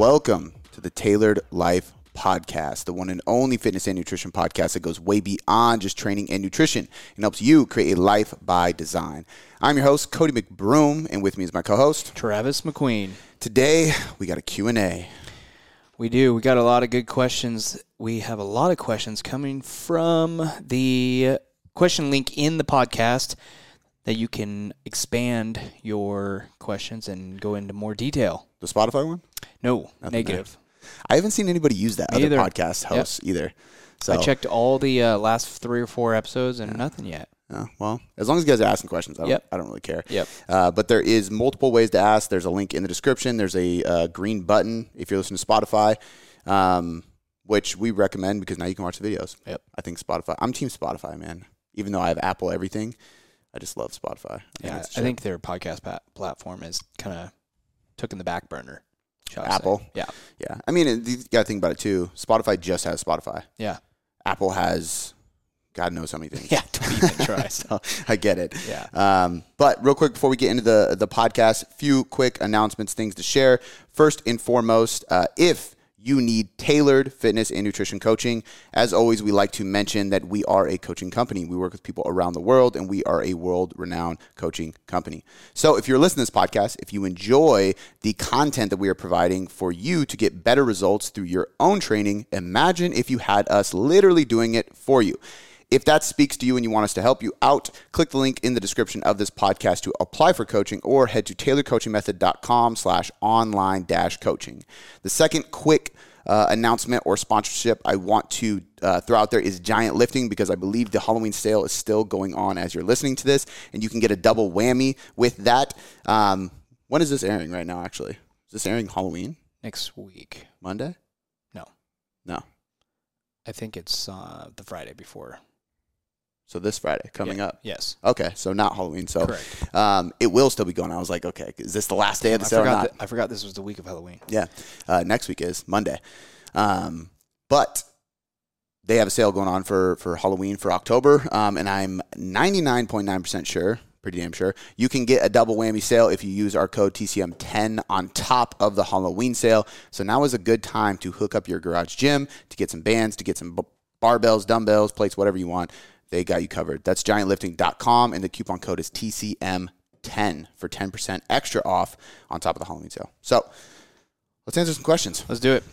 Welcome to the Tailored Life Podcast, the one and only fitness and nutrition podcast that goes way beyond just training and nutrition and helps you create a life by design. I'm your host, Cody McBroom, and with me is my co-host, Travis McQueen. Today, we got a Q&A. We do. We got a lot of good questions. We have a lot of questions coming from the question link in the podcast that you can expand your questions and go into more detail. The Spotify one? No, negative. I haven't seen anybody use that, Me other either. podcast hosts either. So, I checked all the uh, last three or four episodes and nothing yet. Yeah, well, as long as you guys are asking questions, I don't, Yep. I don't really care. Yep. Uh, but there is multiple ways to ask. There's a link in the description. There's a uh, green button if you're listening to Spotify, um, which we recommend because now you can watch the videos. Yep. I think Spotify. I'm team Spotify, man. Even though I have Apple everything, I just love Spotify. I Yeah, it's I think their podcast pa- platform is kind of took in the back burner. Apple? Yeah. Yeah. I mean, you got to think about it too. Spotify just has Spotify. Yeah. Apple has, God knows how many things. Yeah. Don't even try. so I get it. Yeah. Um, but real quick before we get into the the podcast, few quick announcements, things to share. First and foremost, uh, if you need tailored fitness and nutrition coaching, as always, we like to mention that we are a coaching company. We work with people around the world, and we are a world renowned coaching company. So, if you're listening to this podcast, if you enjoy the content that we are providing for you to get better results through your own training, imagine if you had us literally doing it for you. If that speaks to you and you want us to help you out, click the link in the description of this podcast to apply for coaching or head to tailoredcoachingmethod.com slash online dash coaching. The second quick uh, announcement or sponsorship I want to uh, throw out there is Giant Lifting because I believe the Halloween sale is still going on as you're listening to this, and you can get a double whammy with that. Um, when is this airing right now, actually? Is this airing Halloween? Next week. Monday? No. No. I think it's uh, the Friday before. So this Friday coming Yeah. up. Yes. Okay, so not Halloween. So Correct. Um, it will still be going. I was like, okay, is this the last day of the sale or not? I forgot this was the week of Halloween. Yeah, uh, next week is Monday. Um, but they have a sale going on for for Halloween for October, um, and I'm 99.9 percent sure, pretty damn sure, you can get a double whammy sale if you use our code TCM10 on top of the Halloween sale. So now is a good time to hook up your garage gym to get some bands, to get some b- barbells, dumbbells, plates, whatever you want. They got you covered. That's giantlifting.com, and the coupon code is TCM10 for 10% extra off on top of the Halloween sale. So let's answer some questions. Let's do it.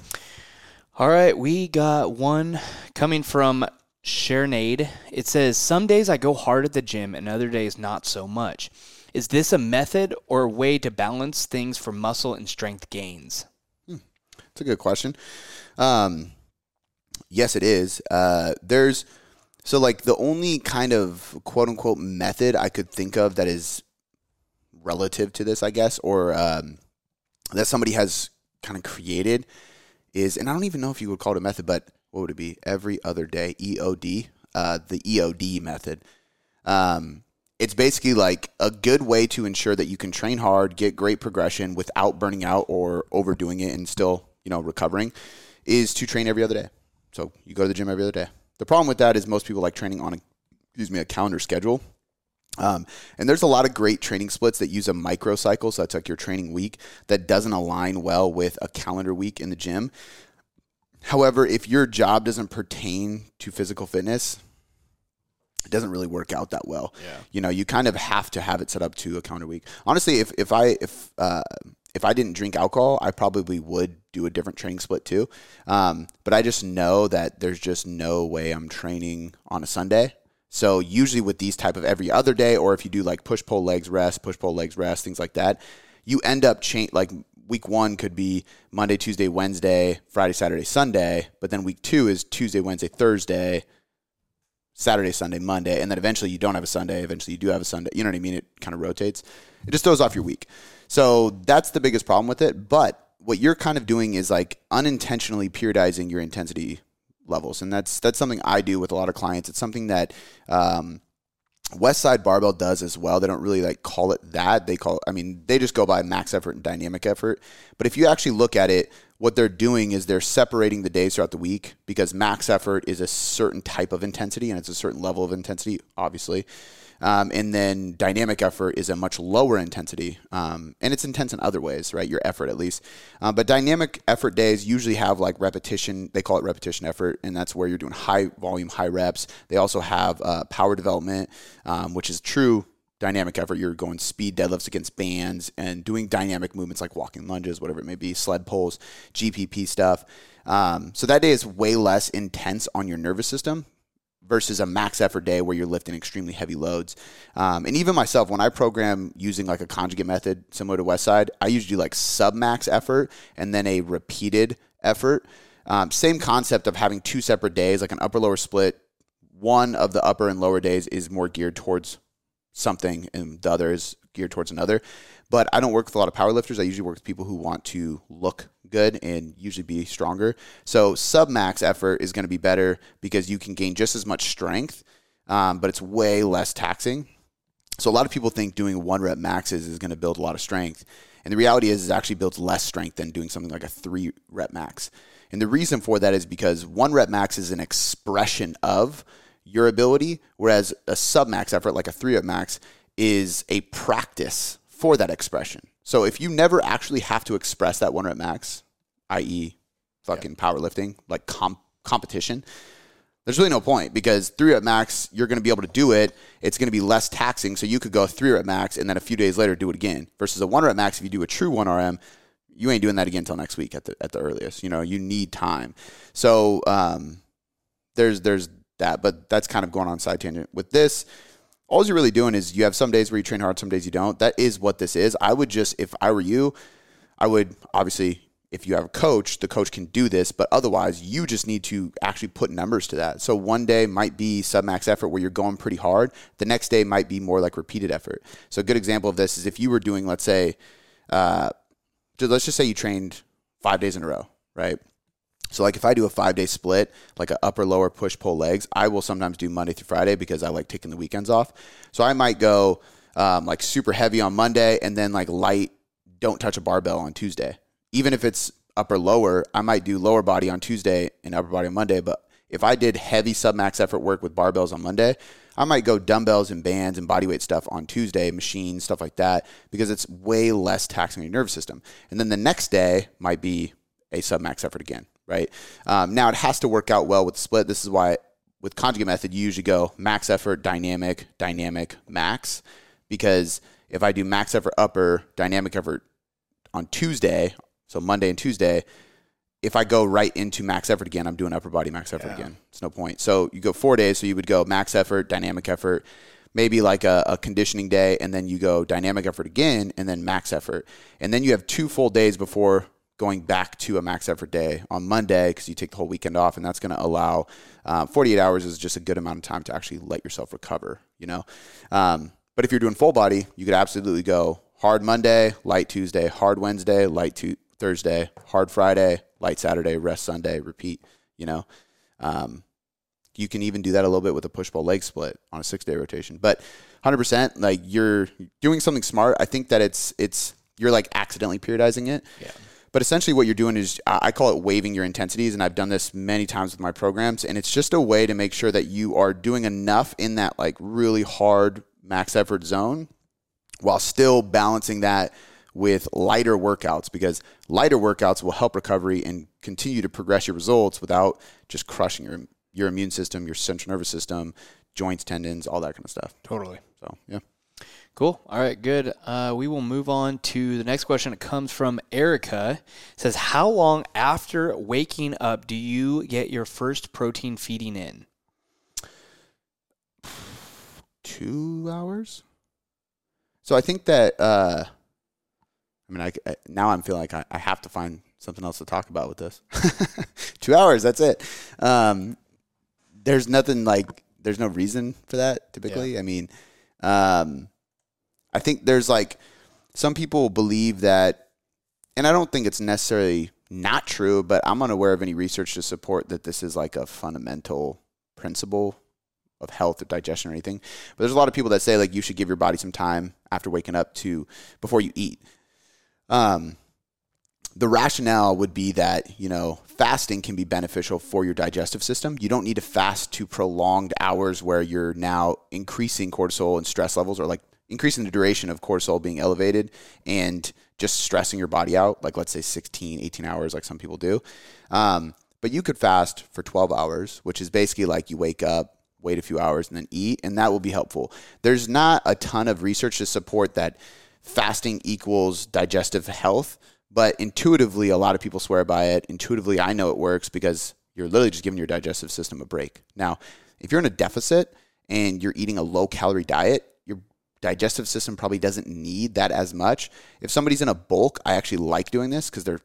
All right, we got one coming from Sharonade. It says, Some days I go hard at the gym and other days not so much. Is this a method or a way to balance things for muscle and strength gains? It's a good question. Um, yes, it is. Uh, there's so like the only kind of quote unquote method I could think of that is relative to this, I guess, or um, that somebody has kind of created is, and I don't even know if you would call it a method, but what would it be? Every other day, EOD, uh, the EOD method. Um, it's basically like a good way to ensure that you can train hard, get great progression without burning out or overdoing it and still, you know, recovering is to train every other day. So you go to the gym every other day. The problem with that is most people like training on a, excuse me, a calendar schedule. Um, and there's a lot of great training splits that use a microcycle. So that's like your training week that doesn't align well with a calendar week in the gym. However, if your job doesn't pertain to physical fitness, it doesn't really work out that well. Yeah. You know, you kind of have to have it set up to a calendar week. Honestly, if if I if uh, if I didn't drink alcohol, I probably would do a different training split too. Um, but I just know that there's just no way I'm training on a Sunday. So usually with these type of every other day, or if you do like push pull legs rest, push pull legs rest, things like that, you end up change like week one could be Monday, Tuesday, Wednesday, Friday, Saturday, Sunday, but then week two is Tuesday, Wednesday, Thursday, Saturday, Sunday, Monday, and then eventually you don't have a Sunday. Eventually you do have a Sunday. You know what I mean? It kind of rotates. It just throws off your week. So that's the biggest problem with it. But what you're kind of doing is like unintentionally periodizing your intensity levels, and that's that's something I do with a lot of clients. It's something that um, Westside Barbell does as well. They don't really like call it that. They call I mean, they just go by max effort and dynamic effort. But if you actually look at it, what they're doing is they're separating the days throughout the week because max effort is a certain type of intensity and it's a certain level of intensity, obviously. Um, and then dynamic effort is a much lower intensity, um, and it's intense in other ways, right? Your effort at least. Uh, but dynamic effort days usually have like repetition. They call it repetition effort, and that's where you're doing high volume, high reps. They also have uh, power development, um, which is true dynamic effort. You're going speed deadlifts against bands and doing dynamic movements like walking lunges, whatever it may be, sled pulls, GPP stuff. Um, so that day is way less intense on your nervous system versus a max effort day where you're lifting extremely heavy loads. Um, and even myself, when I program using like a conjugate method similar to Westside, I usually do like sub max effort and then a repeated effort. Um, same concept of having two separate days, like an upper lower split. One of the upper and lower days is more geared towards something and the other is geared towards another. But I don't work with a lot of powerlifters. I usually work with people who want to look good and usually be stronger. So sub max effort is going to be better because you can gain just as much strength, um, but it's way less taxing. So a lot of people think doing one rep maxes is going to build a lot of strength. And the reality is, it actually builds less strength than doing something like a three rep max. And the reason for that is because one rep max is an expression of your ability, whereas a sub max effort, like a three rep max, is a practice for that expression. So if you never actually have to express that one rep max, i.e., fucking yeah. powerlifting, like comp- competition, there's really no point because three rep max, you're going to be able to do it. It's going to be less taxing. So you could go three rep max and then a few days later do it again. Versus a one rep max, if you do a true one RM, you ain't doing that again until next week at the at the earliest. You know, you need time. So um, there's there's that, but that's kind of going on side tangent. With this, all you're really doing is you have some days where you train hard, some days you don't. That is what this is. I would just, if I were you, I would obviously, if you have a coach, the coach can do this, but otherwise, you just need to actually put numbers to that. So one day might be sub max effort where you're going pretty hard. The next day might be more like repeated effort. So a good example of this is if you were doing, let's say, uh, let's just say you trained five days in a row, right? So like if I do a five day split, like a upper lower push pull legs, I will sometimes do Monday through Friday because I like taking the weekends off. So I might go um, like super heavy on Monday and then like light, don't touch a barbell on Tuesday. Even if it's upper lower, I might do lower body on Tuesday and upper body on Monday. But if I did heavy sub max effort work with barbells on Monday, I might go dumbbells and bands and bodyweight stuff on Tuesday, machines, stuff like that, because it's way less taxing on your nervous system. And then the next day might be a sub max effort again right? Um, now it has to work out well with the split. This is why with conjugate method you usually go max effort, dynamic, dynamic, max, because if I do max effort upper, dynamic effort on Tuesday, so Monday and Tuesday, if I go right into max effort again, I'm doing upper body max effort yeah. again. It's no point. So you go four days, so you would go max effort, dynamic effort, maybe like a, a, conditioning day, and then you go dynamic effort again, and then max effort. And then you have two full days before going back to a max effort day on Monday because you take the whole weekend off, and that's going to allow um, 48 hours is just a good amount of time to actually let yourself recover. You know, um, but if you're doing full body, you could absolutely go hard Monday, light Tuesday, hard Wednesday, light Thursday, hard Friday, light Saturday, rest Sunday, repeat. You know. Um, you can even do that a little bit with a push pull leg split on a six day rotation. But 100%, like you're doing something smart. I think that it's it's you're like accidentally periodizing it. Yeah. But essentially, what you're doing is I call it waving your intensities, and I've done this many times with my programs. And it's just a way to make sure that you are doing enough in that like really hard max effort zone, while still balancing that with lighter workouts because lighter workouts will help recovery and continue to progress your results without just crushing your your immune system, your central nervous system, joints, tendons, all that kind of stuff. Totally. So yeah. Cool. All right, good. Uh, we will move on to the next question. It comes from Erica. It says, How long after waking up do you get your first protein feeding in? Two hours. So I think that, uh, I mean, I, I, now I'm feeling like I, I, have to find something else to talk about with this. Two hours, that's it. Um, there's nothing like, there's no reason for that typically. Yeah. I mean, um, I think there's like some people believe that, and I don't think it's necessarily not true, but I'm unaware of any research to support that this is like a fundamental principle of health or digestion or anything. But there's a lot of people that say like you should give your body some time after waking up to before you eat. Um, the rationale would be that you know fasting can be beneficial for your digestive system. You don't need to fast to prolonged hours where you're now increasing cortisol and stress levels, or like increasing the duration of cortisol being elevated and just stressing your body out. Like let's say 16, 18 hours, like some people do. Um, but you could fast for 12 hours, which is basically like you wake up, wait a few hours, and then eat, and that will be helpful. There's not a ton of research to support that fasting equals digestive health but intuitively, a lot of people swear by it. Intuitively, I know it works because you're literally just giving your digestive system a break. Now, if you're in a deficit and you're eating a low calorie diet, digestive system probably doesn't need that as much. If somebody's in a bulk, I actually like doing this because they're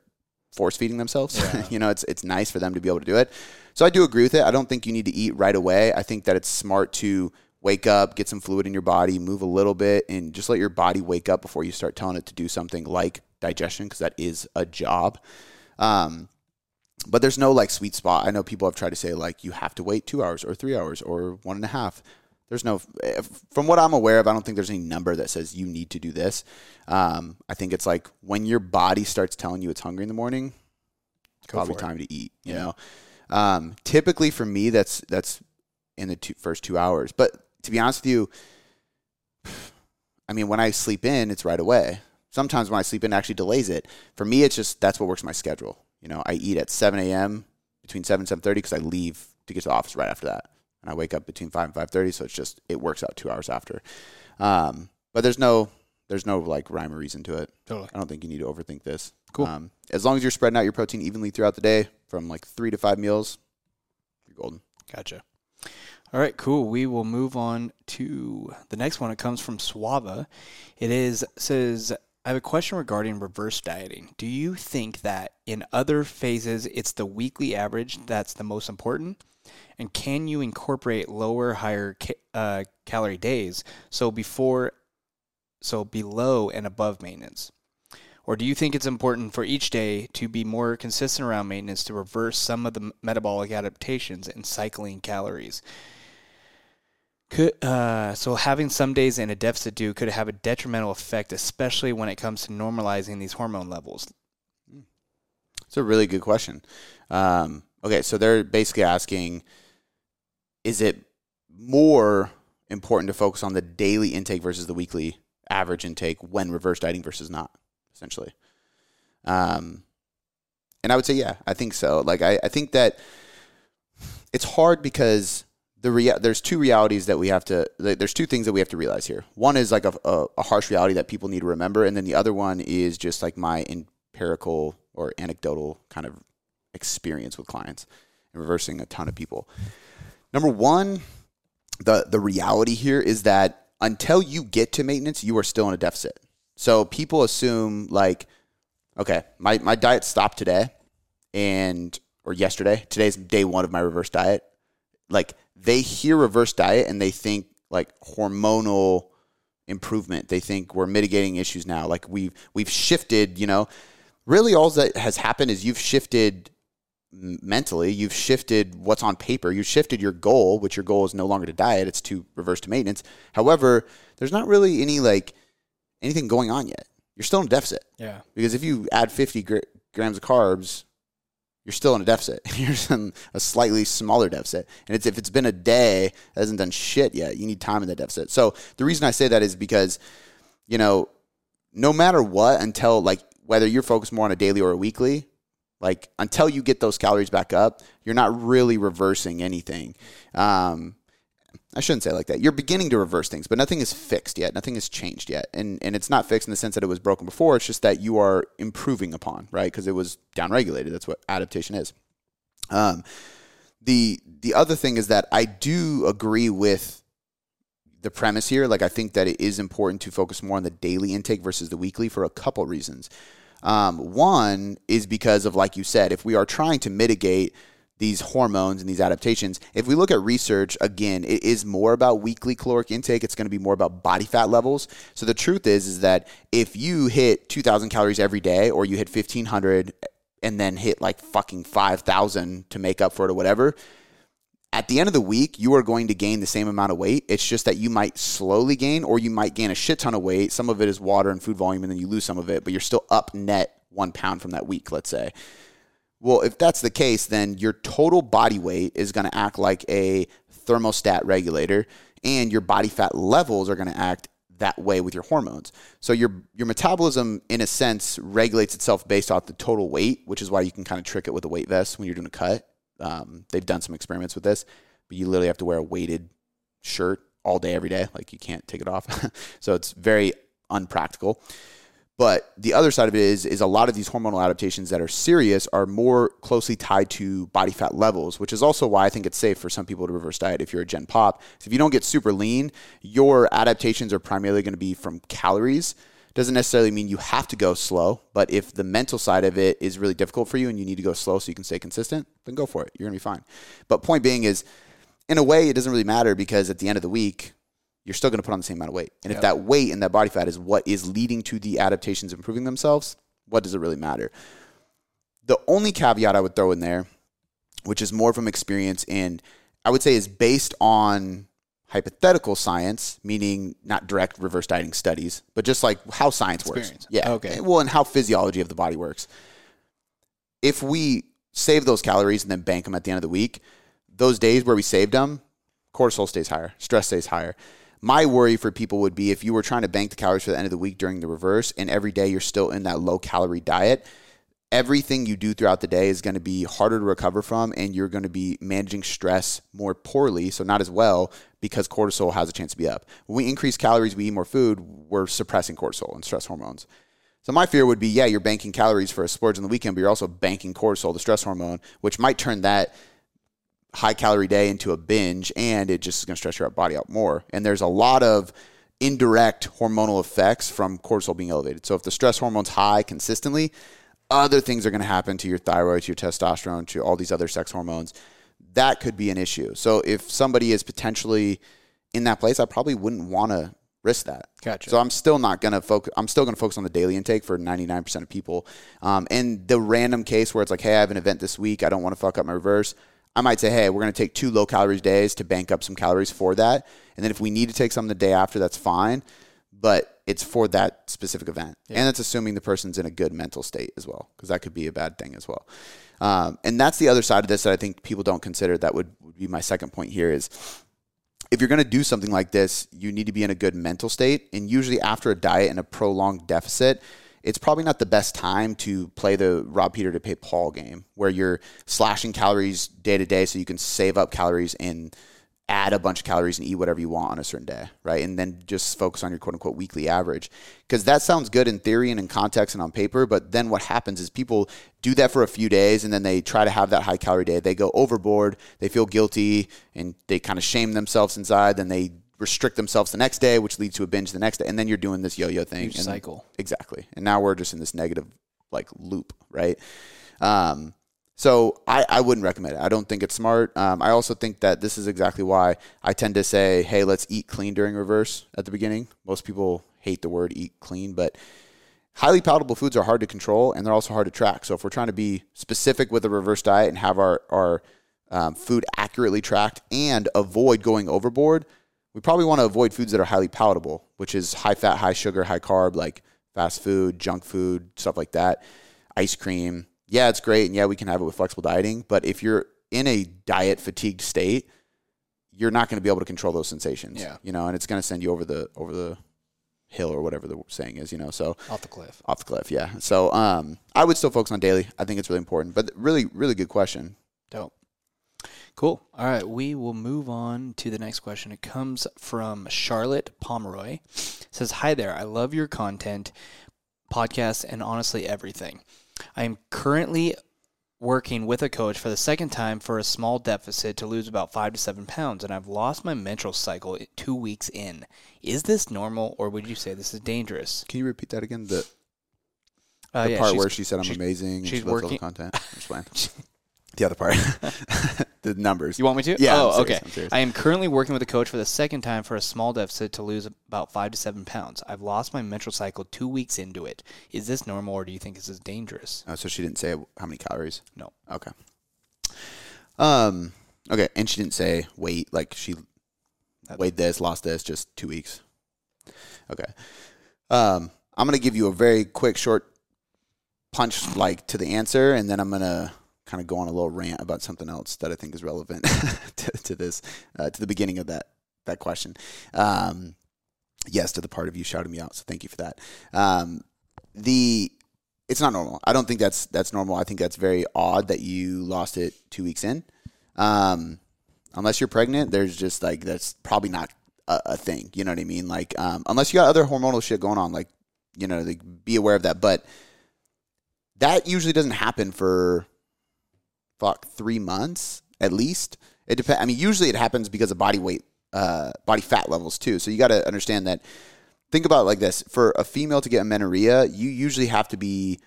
force feeding themselves. Yeah. you know, it's it's nice for them to be able to do it. So I do agree with it. I don't think you need to eat right away. I think that it's smart to wake up, get some fluid in your body, move a little bit, and just let your body wake up before you start telling it to do something like digestion because that is a job. Um, but there's no like sweet spot. I know people have tried to say like you have to wait two hours or three hours or one and a half. There's no, from what I'm aware of, I don't think there's any number that says you need to do this. Um, I think it's like when your body starts telling you it's hungry in the morning, Go probably time to eat. You yeah. know, um, typically for me that's that's in the two, first two hours. But to be honest with you, I mean, when I sleep in, it's right away sometimes when I sleep in, it actually delays it. For me, it's just that's what works my schedule. You know, I eat at 7 a.m. between 7 and 7:30 because I leave to get to the office right after that, and I wake up between 5 and 5:30. So it's just it works out two hours after. Um, but there's no there's no like rhyme or reason to it. Totally. I don't think you need to overthink this. Cool. Um, as long as you're spreading out your protein evenly throughout the day from like three to five meals, you're golden. Gotcha. All right, cool. We will move on to the next one. It comes from Suava. It is says I have a question regarding reverse dieting. Do you think that in other phases it's the weekly average that's the most important? And can you incorporate lower, higher ca- uh, calorie days so before, so below and above maintenance? Or do you think it's important for each day to be more consistent around maintenance to reverse some of the metabolic adaptations in cycling calories? Could, uh, so having some days in a deficit do could have a detrimental effect, especially when it comes to normalizing these hormone levels. It's a really good question. Um, okay, so they're basically asking: Is it more important to focus on the daily intake versus the weekly average intake when reverse dieting versus not? Essentially, um, and I would say, yeah, I think so. Like, I, I think that it's hard because the rea- there's two realities that we have to there's two things that we have to realize here one is like a, a, a, harsh reality that people need to remember and then the other one is just like my empirical or anecdotal kind of experience with clients and reversing a ton of people number one the the reality here is that until you get to maintenance you are still in a deficit so people assume like okay my, my diet stopped today and or yesterday today's day one of my reverse diet like they hear reverse diet and they think like hormonal improvement. They think we're mitigating issues now. Like we've we've shifted, you know. Really all that has happened is you've shifted mentally, you've shifted what's on paper, you've shifted your goal, which your goal is no longer to diet, it's to reverse to maintenance. However, there's not really any like anything going on yet. You're still in a deficit. Yeah. Because if you add 50 gr- grams of carbs you're still in a deficit. You're in a slightly smaller deficit. And it's if it's been a day that hasn't done shit yet, you need time in that deficit. So the reason I say that is because, you know, no matter what, until like whether you're focused more on a daily or a weekly, like until you get those calories back up, you're not really reversing anything. Um, I shouldn't say like that. You're beginning to reverse things, but nothing is fixed yet. Nothing has changed yet. And and it's not fixed in the sense that it was broken before. It's just that you are improving upon, right? Because it was downregulated. That's what adaptation is. Um, the the other thing is that I do agree with the premise here. Like I think that it is important to focus more on the daily intake versus the weekly for a couple reasons. Um, one is because of like you said, if we are trying to mitigate these hormones and these adaptations. If we look at research, again, it is more about weekly caloric intake. It's going to be more about body fat levels. So the truth is, is that if you hit 2,000 calories every day, or you hit 1,500 and then hit like fucking 5,000 to make up for it or whatever, at the end of the week, you are going to gain the same amount of weight. It's just that you might slowly gain, or you might gain a shit ton of weight. Some of it is water and food volume, and then you lose some of it, but you're still up net one pound from that week, let's say. Well, if that's the case, then your total body weight is going to act like a thermostat regulator, and your body fat levels are going to act that way with your hormones. So your your metabolism, in a sense, regulates itself based off the total weight, which is why you can kind of trick it with a weight vest when you're doing a cut. Um, they've done some experiments with this, but you literally have to wear a weighted shirt all day, every day. Like you can't take it off. so it's very unpractical. But the other side of it is, is a lot of these hormonal adaptations that are serious are more closely tied to body fat levels, which is also why I think it's safe for some people to reverse diet if you're a Gen Pop. So if you don't get super lean, your adaptations are primarily going to be from calories. Doesn't necessarily mean you have to go slow, but if the mental side of it is really difficult for you and you need to go slow so you can stay consistent, then go for it. You're going to be fine. But point being is, in a way, it doesn't really matter because at the end of the week, you're still going to put on the same amount of weight. And if that weight and that body fat is what is leading to the adaptations improving themselves, what does it really matter? The only caveat I would throw in there, which is more from experience and I would say is based on hypothetical science, meaning not direct reverse dieting studies, but just like how science Experience. works. Yeah. Okay. Eh, well, and how physiology of the body works. If we save those calories and then bank them at the end of the week, those days where we saved them, cortisol stays higher, stress stays higher. My worry for people would be if you were trying to bank the calories for the end of the week during the reverse and every day you're still in that low calorie diet, everything you do throughout the day is going to be harder to recover from and you're going to be managing stress more poorly, so not as well because cortisol has a chance to be up. When we increase calories, we eat more food, we're suppressing cortisol and stress hormones. So my fear would be, yeah, you're banking calories for a splurge on the weekend, but you're also banking cortisol, the stress hormone, which might turn that high calorie day into a binge and it just is going to stress your body out more. And there's a lot of indirect hormonal effects from cortisol being elevated. So if the stress hormone's high consistently, other things are going to happen to your thyroid, to your testosterone, to all these other sex hormones. That could be an issue. So if somebody is potentially in that place, I probably wouldn't want to risk that. Gotcha. So I'm still not going to focus. I'm still going to focus on the daily intake for 99% of people. Um, and the random case where it's like, hey, I have an event this week. I don't want to fuck up my reverse. I might say, hey, we're going to take two low calories days to bank up some calories for that. And then if we need to take some the day after, that's fine. But it's for that specific event. And that's assuming the person's in a good mental state as well, because that could be a bad thing as well. Um, and that's the other side of this that I think people don't consider. That would, would be my second point here is if you're going to do something like this, you need to be in a good mental state. And usually after a diet and a prolonged deficit, it's probably not the best time to play the Rob Peter to pay Paul game where you're slashing calories day to day so you can save up calories and add a bunch of calories and eat whatever you want on a certain day, right? And then just focus on your quote unquote weekly average. Because that sounds good in theory and in context and on paper, but then what happens is people do that for a few days and then they try to have that high calorie day. They go overboard, they feel guilty, and they kind of shame themselves inside. Then they restrict themselves the next day, which leads to a binge the next day. And then you're doing this yo yo thing. Cycle. Exactly. And now we're just in this negative like loop, right? Um, so I, I wouldn't recommend it. I don't think it's smart. Um, I also think that this is exactly why I tend to say, hey, let's eat clean during reverse at the beginning. Most people hate the word eat clean, but highly palatable foods are hard to control and they're also hard to track. So if we're trying to be specific with a reverse diet and have our, our um, food accurately tracked and avoid going overboard, we probably want to avoid foods that are highly palatable, which is high fat, high sugar, high carb, like fast food, junk food, stuff like that. Ice cream. Yeah, it's great. And yeah, we can have it with flexible dieting. But if you're in a diet fatigued state, you're not going to be able to control those sensations. Yeah. You know, and it's going to send you over the over the hill or whatever the saying is, you know. So Off the cliff. off the cliff, yeah. So um I would still focus on daily. I think it's really important. But really, really good question. Dope. Cool. All right, we will move on to the next question. It comes from Charlotte Pomeroy. It says, "Hi there. I love your content, podcast, and honestly everything. I am currently working with a coach for the second time for a small deficit to lose about five to seven pounds, and I've lost my menstrual cycle two weeks in. Is this normal, or would you say this is dangerous?" Can you repeat that again? The, Uh, the yeah, part where she said I'm amazing and she's she loves all the working- content. I'm just playing. The other part. the numbers. You want me to? Yeah, Oh, serious, okay. I am currently working with a coach for the second time for a small deficit to lose about five to seven pounds. I've lost my menstrual cycle two weeks into it. Is this normal, or do you think this is dangerous? Oh, so she didn't say how many calories. No. Okay. Um. Okay, and she didn't say weight. Like she weighed this, lost this, just two weeks. Okay. Um. I'm gonna give you a very quick, short punch like to the answer, and then I'm gonna kind of go on a little rant about something else that I think is relevant to, to, this uh, to the beginning of that that question. Um, yes, to the part of you shouting me out. So thank you for that. Um, the it's not normal. I don't think that's that's normal. I think that's very odd that you lost it two weeks in. Um, unless you're pregnant, there's just like that's probably not a, a thing. You know what I mean? Like um, unless you got other hormonal shit going on, like you know, like, be aware of that. But that usually doesn't happen for fuck three months at least. It depends. I mean, usually it happens because of body weight, uh, body fat levels too. So you got to understand that. Think about it like this: for a female to get amenorrhea, you usually have to be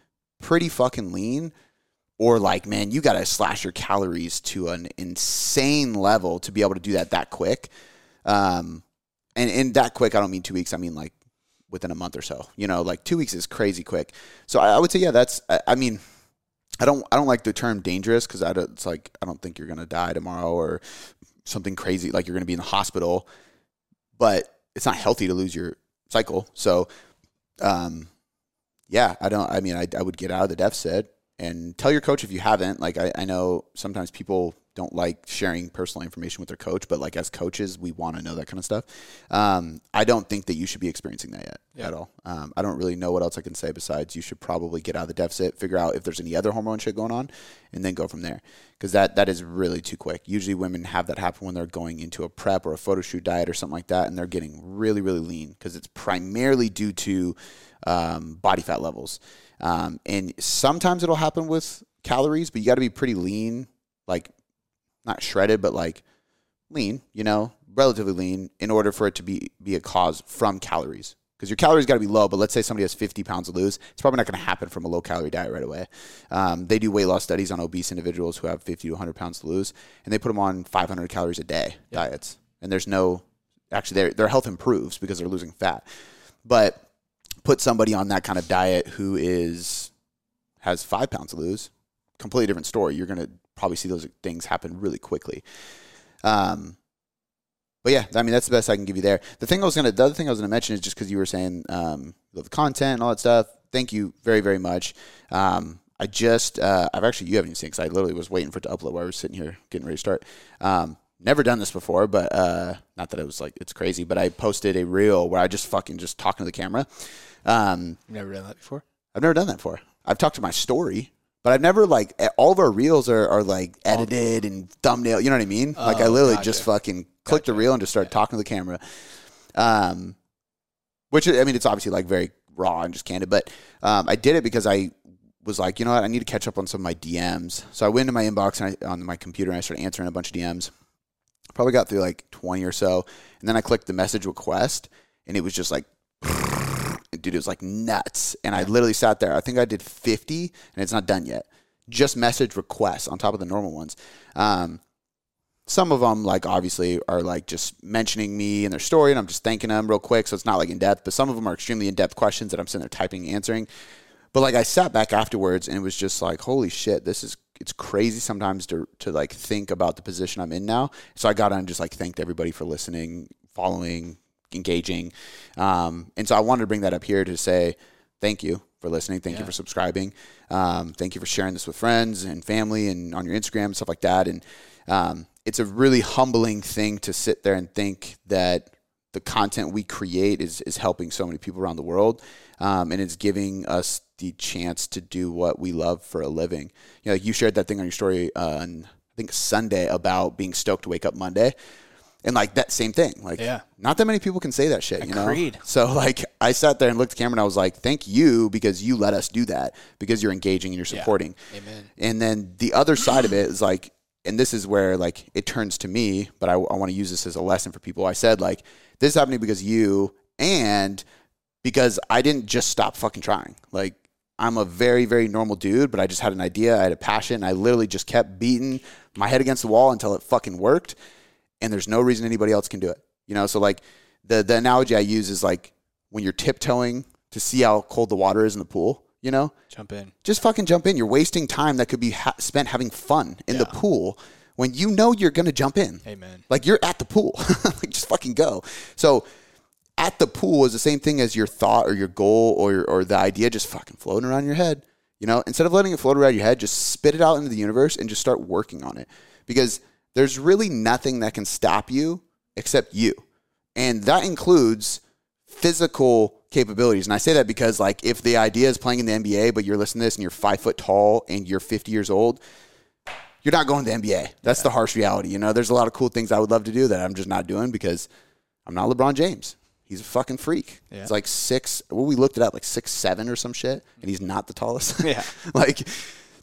pretty fucking lean, or like, man, you got to slash your calories to an insane level to be able to do that that quick. Um, and and that quick, I don't mean two weeks. I mean like within a month or so. You know, like two weeks is crazy quick. So I, I would say, yeah, that's. I, I, mean, I don't I don't like the term dangerous because I don't, it's like I don't think you're gonna die tomorrow or something crazy like you're gonna be in the hospital. But it's not healthy to lose your cycle. So, um, yeah, I don't. I mean, I, I would get out of the deficit and tell your coach if you haven't. Like I, I know sometimes people don't like sharing personal information with their coach, but like as coaches, we want to know that kind of stuff. Um, I don't think that you should be experiencing that yet yeah. at all. Um, I don't really know what else I can say besides you should probably get out of the deficit, figure out if there's any other hormone shit going on, and then go from there. Because that that is really too quick. Usually, women have that happen when they're going into a prep or a photo shoot diet or something like that, and they're getting really really lean because it's primarily due to um, body fat levels. Um, and sometimes it'll happen with calories, but you got to be pretty lean, like not shredded, but like lean, you know, relatively lean in order for it to be, be a cause from calories. Because your calories got to be low, but let's say somebody has 50 pounds to lose, it's probably not going to happen from a low calorie diet right away. Um, they do weight loss studies on obese individuals who have 50 to 100 pounds to lose, and they put them on 500 calories a day diets. And there's no, actually, their, their health improves because they're losing fat. But put somebody on that kind of diet who is has five pounds to lose, completely different story. You're going to probably see those things happen really quickly. Um, but yeah, I mean that's the best I can give you there. The thing I was gonna, the other thing I was gonna mention is just because you were saying um, the content and all that stuff. Thank you very very much. Um, I just, uh, I've actually you haven't even seen because I literally was waiting for it to upload while I was sitting here getting ready to start. Um, never done this before, but uh, not that it was like it's crazy, but I posted a reel where I just fucking just talking to the camera. Um, never done that before. I've never done that before. I've talked to my story, but I've never like all of our reels are, are like edited and thumbnail. You know what I mean? Oh, like I literally gotcha. just fucking click gotcha. the reel and just start yeah. talking to the camera. Um, which I mean, it's obviously like very raw and just candid, but um, I did it because I was like, you know what, I need to catch up on some of my DMs. So I went into my inbox and I, on my computer and I started answering a bunch of DMs. Probably got through like 20 or so. And then I clicked the message request and it was just like dude, it was like nuts. And I literally sat there. I think I did 50, and it's not done yet. Just message requests on top of the normal ones. Um, some of them, like obviously, are like just mentioning me and their story, and I'm just thanking them real quick. So it's not like in depth, but some of them are extremely in depth questions that I'm sitting there typing, answering. But like I sat back afterwards, and it was just like, holy shit, this is it's crazy sometimes to to like think about the position I'm in now. So I got on just like thanked everybody for listening, following, engaging. Um, and so I wanted to bring that up here to say thank you for listening. Thank yeah. you for subscribing. Um, thank you for sharing this with friends and family and on your Instagram and stuff like that. And um, it's a really humbling thing to sit there and think that the content we create is, is helping so many people around the world. Um, and it's giving us the chance to do what we love for a living. You know, like you shared that thing on your story on, I think Sunday about being stoked to wake up Monday. And like that same thing. Like yeah. not that many people can say that shit, Agreed. you know? So like I sat there and looked at the camera and I was like, Thank you because you let us do that because you're engaging and you're supporting. Yeah. Amen. And then the other side of it is like and this is where like it turns to me, but I, I want to use this as a lesson for people. I said like this is happening because you and because I didn't just stop fucking trying. Like I'm a very, very normal dude, but I just had an idea. I had a passion. I literally just kept beating my head against the wall until it fucking worked and there's no reason anybody else can do it. You know, so like the the analogy I use is like when you're tiptoeing to see how cold the water is in the pool. You know, jump in. Just fucking jump in. You're wasting time that could be ha- spent having fun in yeah. the pool when you know you're gonna jump in. Amen. Like you're at the pool. like just fucking go. So at the pool is the same thing as your thought or your goal or or the idea just fucking floating around your head. You know, instead of letting it float around your head, just spit it out into the universe and just start working on it. Because there's really nothing that can stop you except you. And that includes physical capabilities. And I say that because like if the idea is playing in the NBA, but you're listening to this and you're five foot tall and you're 50 years old, you're not going to the NBA. That's the harsh reality. You know, there's a lot of cool things I would love to do that I'm just not doing because I'm not LeBron James. He's a fucking freak. Yeah. He's like six. Well, we looked it up, like six seven or some shit, and he's not the tallest. Yeah. like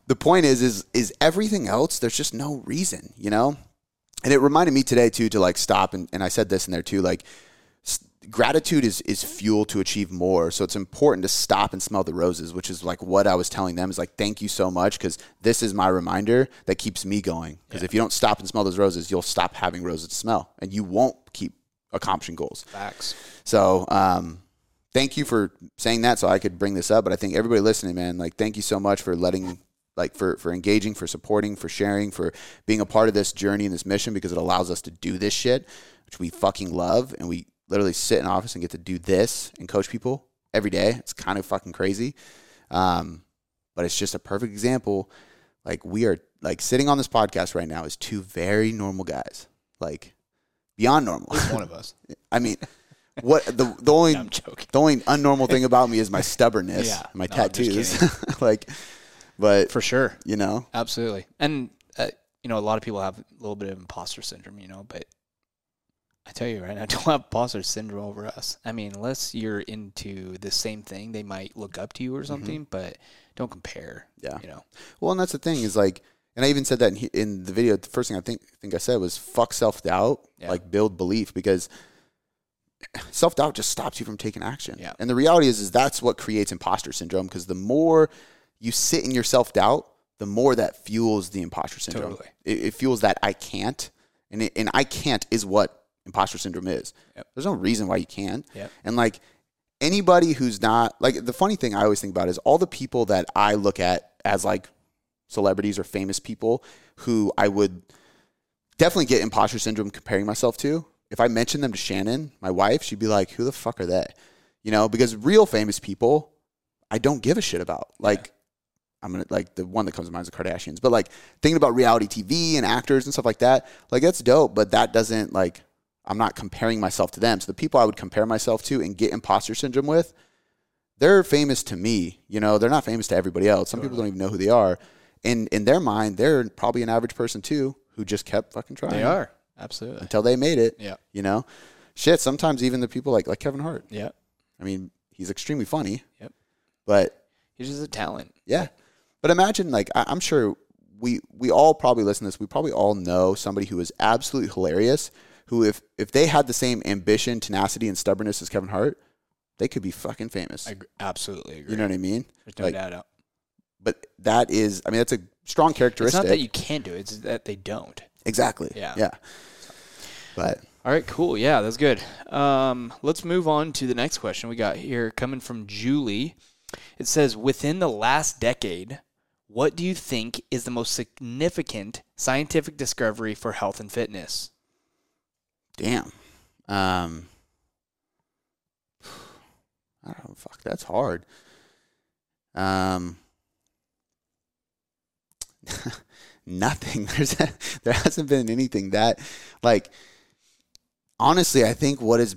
the point is, is is everything else? There's just no reason, you know. And it reminded me today too to like stop and, and I said this in there too, like gratitude is is fuel to achieve more. So it's important to stop and smell the roses, which is like what I was telling them is like thank you so much because this is my reminder that keeps me going. Because if you don't stop and smell those roses, you'll stop having roses to smell, and you won't keep accomplishing goals. Facts. So, um, thank you for saying that so I could bring this up. But I think everybody listening, man, like, thank you so much for letting, like, for, for engaging, for supporting, for sharing, for being a part of this journey and this mission because it allows us to do this shit, which we fucking love. And we literally sit in office and get to do this and coach people every day. It's kind of fucking crazy. Um, but it's just a perfect example. Like, we are, like, sitting on this podcast right now is two very normal guys, like, beyond normal. One of us. I mean, what the the only No, the only unnormal thing about me is my stubbornness, Yeah. my No, tattoos. like, but For sure. you know, Absolutely. And, uh, you know, a lot of people have a little bit of imposter syndrome, you know, but I tell you right now, don't have imposter syndrome over us. I mean, unless you're into the same thing, they might look up to you or something, but don't compare. Mm-hmm. Yeah. You know, well, and that's the thing is like, and I even said that in, in the video. The first thing I think think I said was fuck self doubt, Yeah. like build belief because self doubt just stops you from taking action. Yeah. And the reality is, is that's what creates imposter syndrome because the more you sit in your self doubt, the more that fuels the imposter syndrome. Totally. It, it fuels that I can't, and it, and I can't is what imposter syndrome is. Yep. There's no reason why you can. Yep. And like anybody who's not like the funny thing I always think about is all the people that I look at as like celebrities or famous people who I would definitely get imposter syndrome comparing myself to. If I mentioned them to Shannon, my wife, she'd be like, "Who the fuck are they?" You know, because real famous people, I don't give a shit about. Like, I'm gonna like the one that comes to mind is the Kardashians, but like thinking about reality TV and actors and stuff like that, like that's dope. But that doesn't like I'm not comparing myself to them. So the people I would compare myself to and get imposter syndrome with, they're famous to me. You know, they're not famous to everybody else. Some people don't even know who they are. And in their mind, they're probably an average person too who just kept fucking trying. they are. Absolutely. until they made it. Yeah. You know, shit. Sometimes even the people like like Kevin Hart. Yeah. I mean, he's extremely funny. Yep. But He's just a talent. yeah. But imagine like I, I'm sure we we all probably listen to this. We probably all know somebody who is absolutely hilarious. Who if if they had the same ambition, tenacity, and stubbornness as Kevin Hart, they could be fucking famous. I absolutely agree. you know what I mean? There's no like, doubt. Out. But that is, I mean, that's a strong characteristic. It's not that you can't do it; it's that they don't. exactly. Yeah. Yeah. But All right, cool. Yeah, that's good. Um, let's move on to the next question we got here coming from Julie. It says, within the last decade, what do you think is the most significant scientific discovery for health and fitness? damn. Um, I don't know. Fuck, that's hard. Um, nothing. There's there hasn't been anything that like. Honestly, I think what is.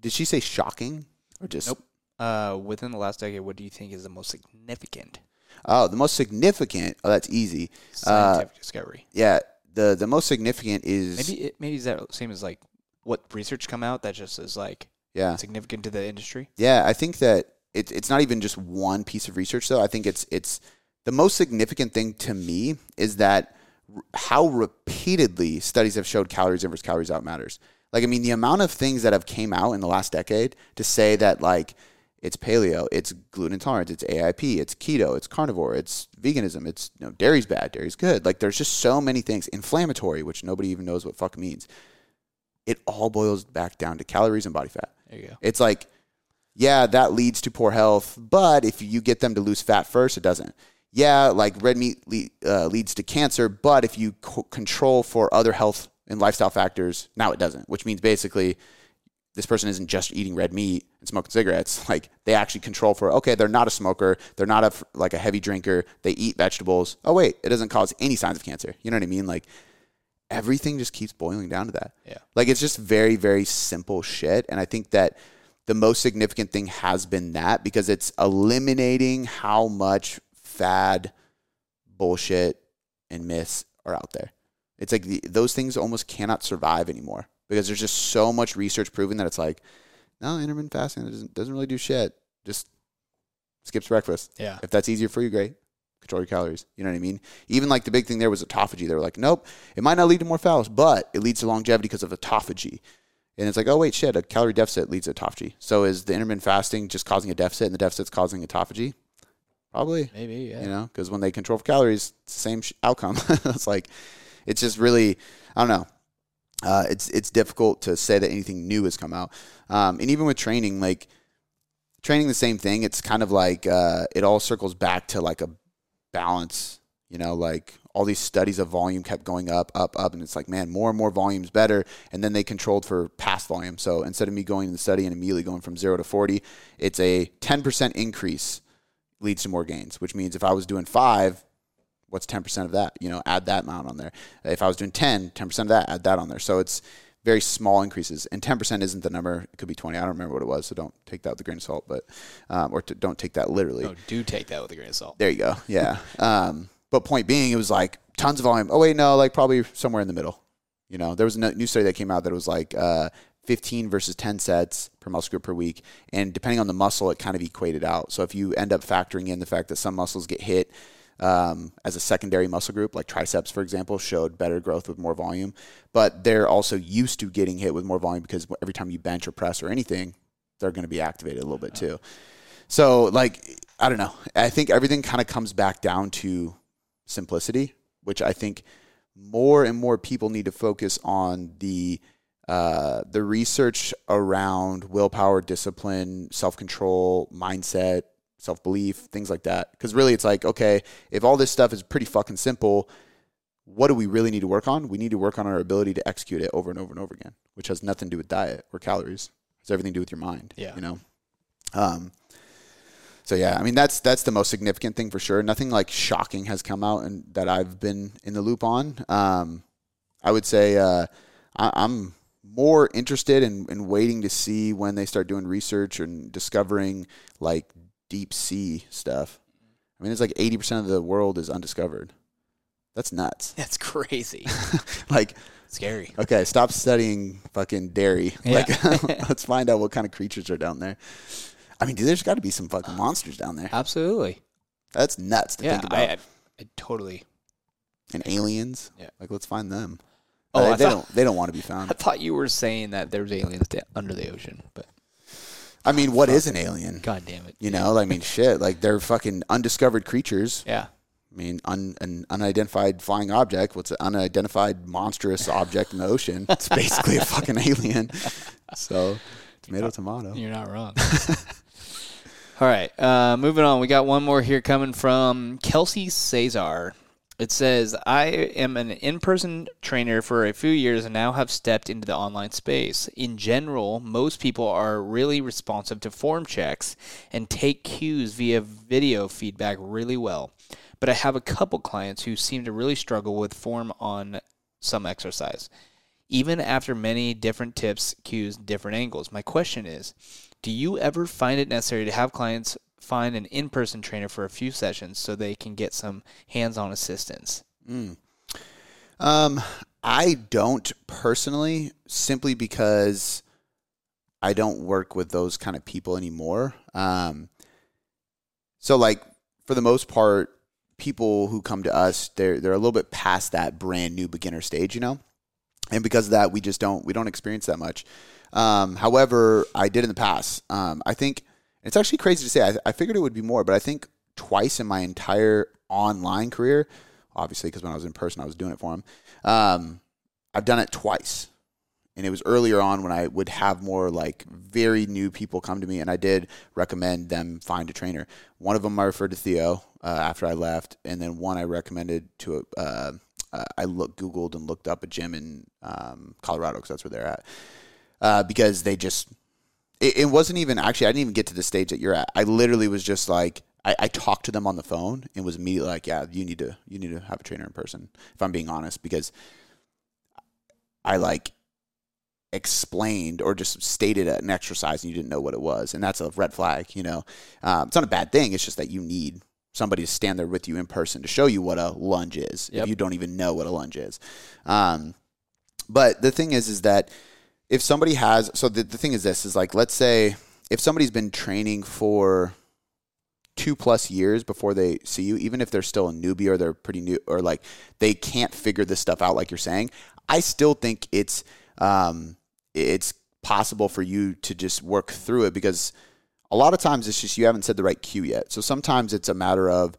Did she say shocking or just? Nope. Uh, within the last decade, what do you think is the most significant Oh, the most significant. Oh, that's easy. Uh, scientific discovery? Yeah, the the most significant is Maybe it, maybe is that same as like what research come out that just is like yeah significant to the industry? Yeah, I think that it's it's not even just one piece of research though. I think it's it's the most significant thing to me is that r- how repeatedly studies have showed calories in versus calories out matters. Like I mean, the amount of things that have came out in the last decade to say that like it's paleo, it's gluten intolerance, it's AIP, it's keto, it's carnivore, it's veganism, it's you know, dairy's bad, dairy's good. Like there's just so many things. Inflammatory, which nobody even knows what fuck means. It all boils back down to calories and body fat. There you go. It's like, yeah, that leads to poor health, but if you get them to lose fat first, it doesn't. Yeah, like red meat le- uh, leads to cancer, but if you co- control for other health and lifestyle factors, now it doesn't, which means basically this person isn't just eating red meat and smoking cigarettes. Like they actually control for okay, they're not a smoker, they're not a like a heavy drinker, they eat vegetables. Oh wait, it doesn't cause any signs of cancer. You know what I mean? Like everything just keeps boiling down to that. Yeah. Like it's just very very simple shit and I think that the most significant thing has been that because it's eliminating how much fad bullshit and myths are out there. It's like the, those things almost cannot survive anymore because there's just so much research proving that it's like, no, intermittent fasting doesn't, doesn't really do shit. Just skips breakfast. Yeah. If that's easier for you, great. Control your calories. You know what I mean? Even like the big thing there was autophagy. They were like, nope, it might not lead to more phallus, but it leads to longevity because of autophagy. And it's like, oh wait, shit, a calorie deficit leads to autophagy. So is the intermittent fasting just causing a deficit, and the deficit's causing autophagy? Probably. Maybe, yeah. You know, because when they control for calories, it's the same sh- outcome. it's like, it's just really, I don't know. Uh, it's it's difficult to say that anything new has come out. Um, and even with training, like training, the same thing. It's kind of like uh, it all circles back to like a balance. You know, like all these studies of volume kept going up, up, up, and it's like, man, more and more volume's better. And then they controlled for past volume. So instead of me going in the study and immediately going from zero to forty, it's a ten percent increase leads to more gains. Which means if I was doing five, what's 10% of that? You know, add that amount on there. If I was doing 10, 10% of that, add that on there. So it's very small increases. And 10% isn't the number. It could be 20. I don't remember what it was. So don't take that with a grain of salt, but, um, or t- don't take that literally. No, do take that with a grain of salt. There you go. Yeah. um, but point being, it was like tons of volume. Oh, wait, no, like probably somewhere in the middle. You know, there was a new study that came out that was like, uh, 15 versus 10 sets per muscle group per week. And depending on the muscle, it kind of equated out. So if you end up factoring in the fact that some muscles get hit um, as a secondary muscle group, like triceps, for example, showed better growth with more volume. But they're also used to getting hit with more volume because every time you bench or press or anything, they're going to be activated a little bit too. So, like, I don't know. I think everything kind of comes back down to simplicity, which I think more and more people need to focus on the uh, the research around willpower, discipline, self control, mindset, self belief, things like that. Because really, it's like, okay, if all this stuff is pretty fucking simple, what do we really need to work on? We need to work on our ability to execute it over and over and over again, which has nothing to do with diet or calories. It's everything to do with your mind. Yeah. You know? Um, so yeah, I mean that's that's the most significant thing for sure. Nothing like shocking has come out and that I've been in the loop on. Um, I would say uh, I, I'm more interested in, in waiting to see when they start doing research and discovering like deep sea stuff. I mean, it's like eighty percent of the world is undiscovered. That's nuts. That's crazy. like, Scary. okay, stop studying fucking dairy. Yeah. Like, let's find out what kind of creatures are down there. I mean, dude, there's got to be some fucking monsters down there. Absolutely. That's nuts to Yeah, think about. I, I, I totally. and aliens. Yeah. Like, let's find them. Oh, they, they thought- don't. They don't want to be found. I thought you were saying that there's aliens under the ocean, but I mean, what is an alien? god damn it. You know, I mean, shit. Like they're fucking undiscovered creatures. Yeah. I mean, un, an unidentified flying object. What's an unidentified monstrous object in the ocean? It's basically a fucking alien. So, tomato, tomato. You're not wrong. All right, uh, moving on. We got one more here coming from Kelsey Cesar. It says, I am an in person trainer for a few years and now have stepped into the online space. In general, most people are really responsive to form checks and take cues via video feedback really well. But I have a couple clients who seem to really struggle with form on some exercise even after many different tips, cues, different angles. My question is Do you ever find it necessary to have clients find an in person trainer for a few sessions so they can get some hands on assistance? Um, I don't personally, simply because I don't work with those kind of people anymore. Um, so like for the most part, people who come to us, they're they're a little bit past that brand new beginner stage, you know, and because of that, we just don't we don't experience that much. Um, however, I did in the past. Um, I think it's actually crazy to say. I, I figured it would be more, but I think twice in my entire online career, obviously because when I was in person, I was doing it for them. Um, I've done it twice, and it was earlier on when I would have more like very new people come to me, and I did recommend them find a trainer. One of them I referred to Theo uh, after I left, and then one I recommended to. Uh, uh, I Googled, and looked up a gym in um, Colorado because that's where they're at. uh, because they just it, it wasn't even actually I didn't even get to the stage that you're at. I literally was just like I, I talked to them on the phone and was immediately like, yeah, you need to you need to have a trainer in person. If I'm being honest, because I like explained or just stated an exercise and you didn't know what it was, and that's a red flag. You know, um, it's not a bad thing. It's just that you need somebody to stand there with you in person to show you what a lunge is Yep. if you don't even know what a lunge is. Um, but the thing is, is that if somebody has, so the, the thing is this is like, let's say if somebody's been training for two plus years before they see you, even if they're still a newbie or they're pretty new or like they can't figure this stuff out, like you're saying, I still think it's, um, it's possible for you to just work through it because a lot of times it's just you haven't said the right cue yet. So sometimes it's a matter of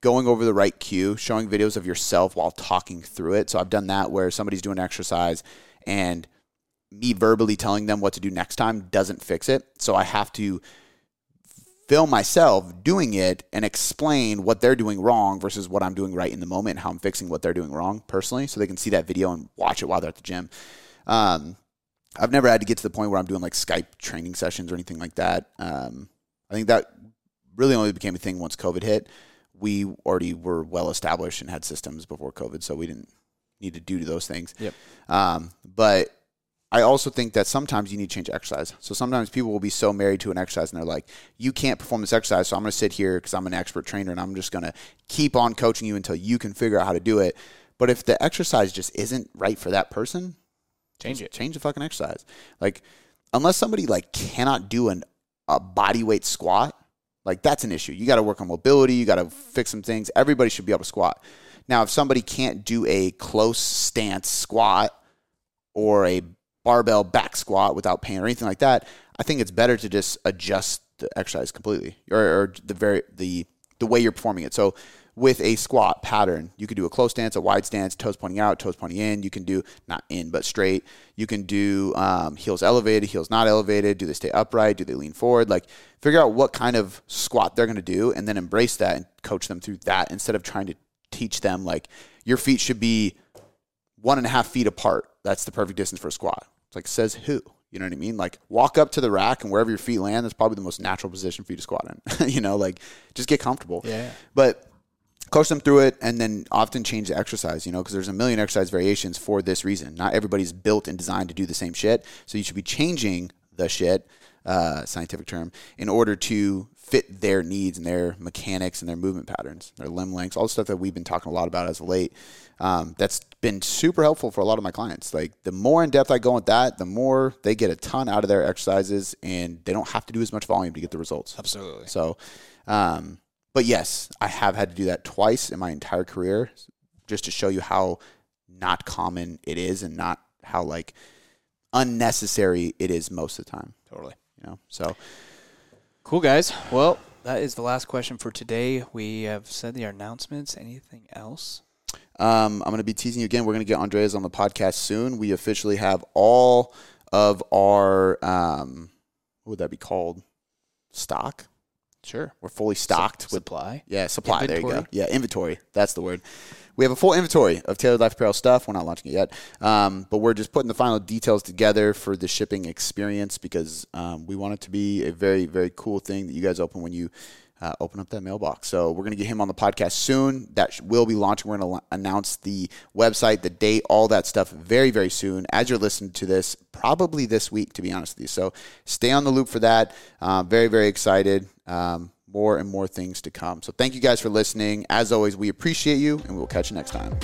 going over the right cue, showing videos of yourself while talking through it. So I've done that where somebody's doing exercise and me verbally telling them what to do next time doesn't fix it. So I have to film myself doing it and explain what they're doing wrong versus what I'm doing right in the moment and how I'm fixing what they're doing wrong personally so they can see that video and watch it while they're at the gym. Um, I've never had to get to the point where I'm doing like Skype training sessions or anything like that. Um, I think that really only became a thing once COVID hit. We already were well established and had systems before COVID, so we didn't need to do those things. Yep. Um, but I also think that sometimes you need to change exercise. So sometimes people will be so married to an exercise and they're like, you can't perform this exercise, so I'm going to sit here because I'm an expert trainer and I'm just going to keep on coaching you until you can figure out how to do it. But if the exercise just isn't right for that person, Change it. change the fucking exercise. Like, unless somebody like cannot do an a body weight squat, like that's an issue. You got to work on mobility. You got to fix some things. Everybody should be able to squat. Now, if somebody can't do a close stance squat or a barbell back squat without pain or anything like that, I think it's better to just adjust the exercise completely or, or the very the the way you're performing it. So with a squat pattern, you could do a close stance, a wide stance, toes pointing out, toes pointing in. You can do not in but straight. You can do um, heels elevated, heels not elevated. Do they stay upright? Do they lean forward? Like figure out what kind of squat they're going to do, and then embrace that and coach them through that instead of trying to teach them like your feet should be one and a half feet apart. That's the perfect distance for a squat. It's like says who? You know what I mean? Like walk up to the rack and wherever your feet land, that's probably the most natural position for you to squat in. you know, like just get comfortable. Yeah. But coach them through it and then often change the exercise, you know, because there's a million exercise variations for this reason. Not everybody's built and designed to do the same shit. So you should be changing the shit, uh, scientific term, in order to fit their needs and their mechanics and their movement patterns, their limb lengths, all the stuff that we've been talking a lot about as of late. Um, that's been super helpful for a lot of my clients. Like the more in depth I go with that, the more they get a ton out of their exercises and they don't have to do as much volume to get the results. Absolutely. So, um, but yes, I have had to do that twice in my entire career just to show you how not common it is and not how like unnecessary it is most of the time. Totally. You know, so Cool, guys. Well, that is the last question for today. We have said the announcements. Anything else? Um, I'm going to be teasing you again. We're going to get Andreas on the podcast soon. We officially have all of our, um, what would that be called? Stock. Sure. We're fully stocked with Supply. Yeah, supply. There you go. Yeah, inventory. That's the word. We have a full inventory of Tailored Life Apparel stuff. We're not launching it yet, um, but we're just putting the final details together for the shipping experience because um, we want it to be a very, very cool thing that you guys open when you uh, open up that mailbox. So we're going to get him on the podcast soon. That will be launching. We're going to announce the website, the date, all that stuff very, very soon. As you're listening to this, probably this week, to be honest with you. So stay on the loop for that. Uh, very, very excited. Um, more and more things to come. So thank you guys for listening. As always, we appreciate you, and we'll catch you next time.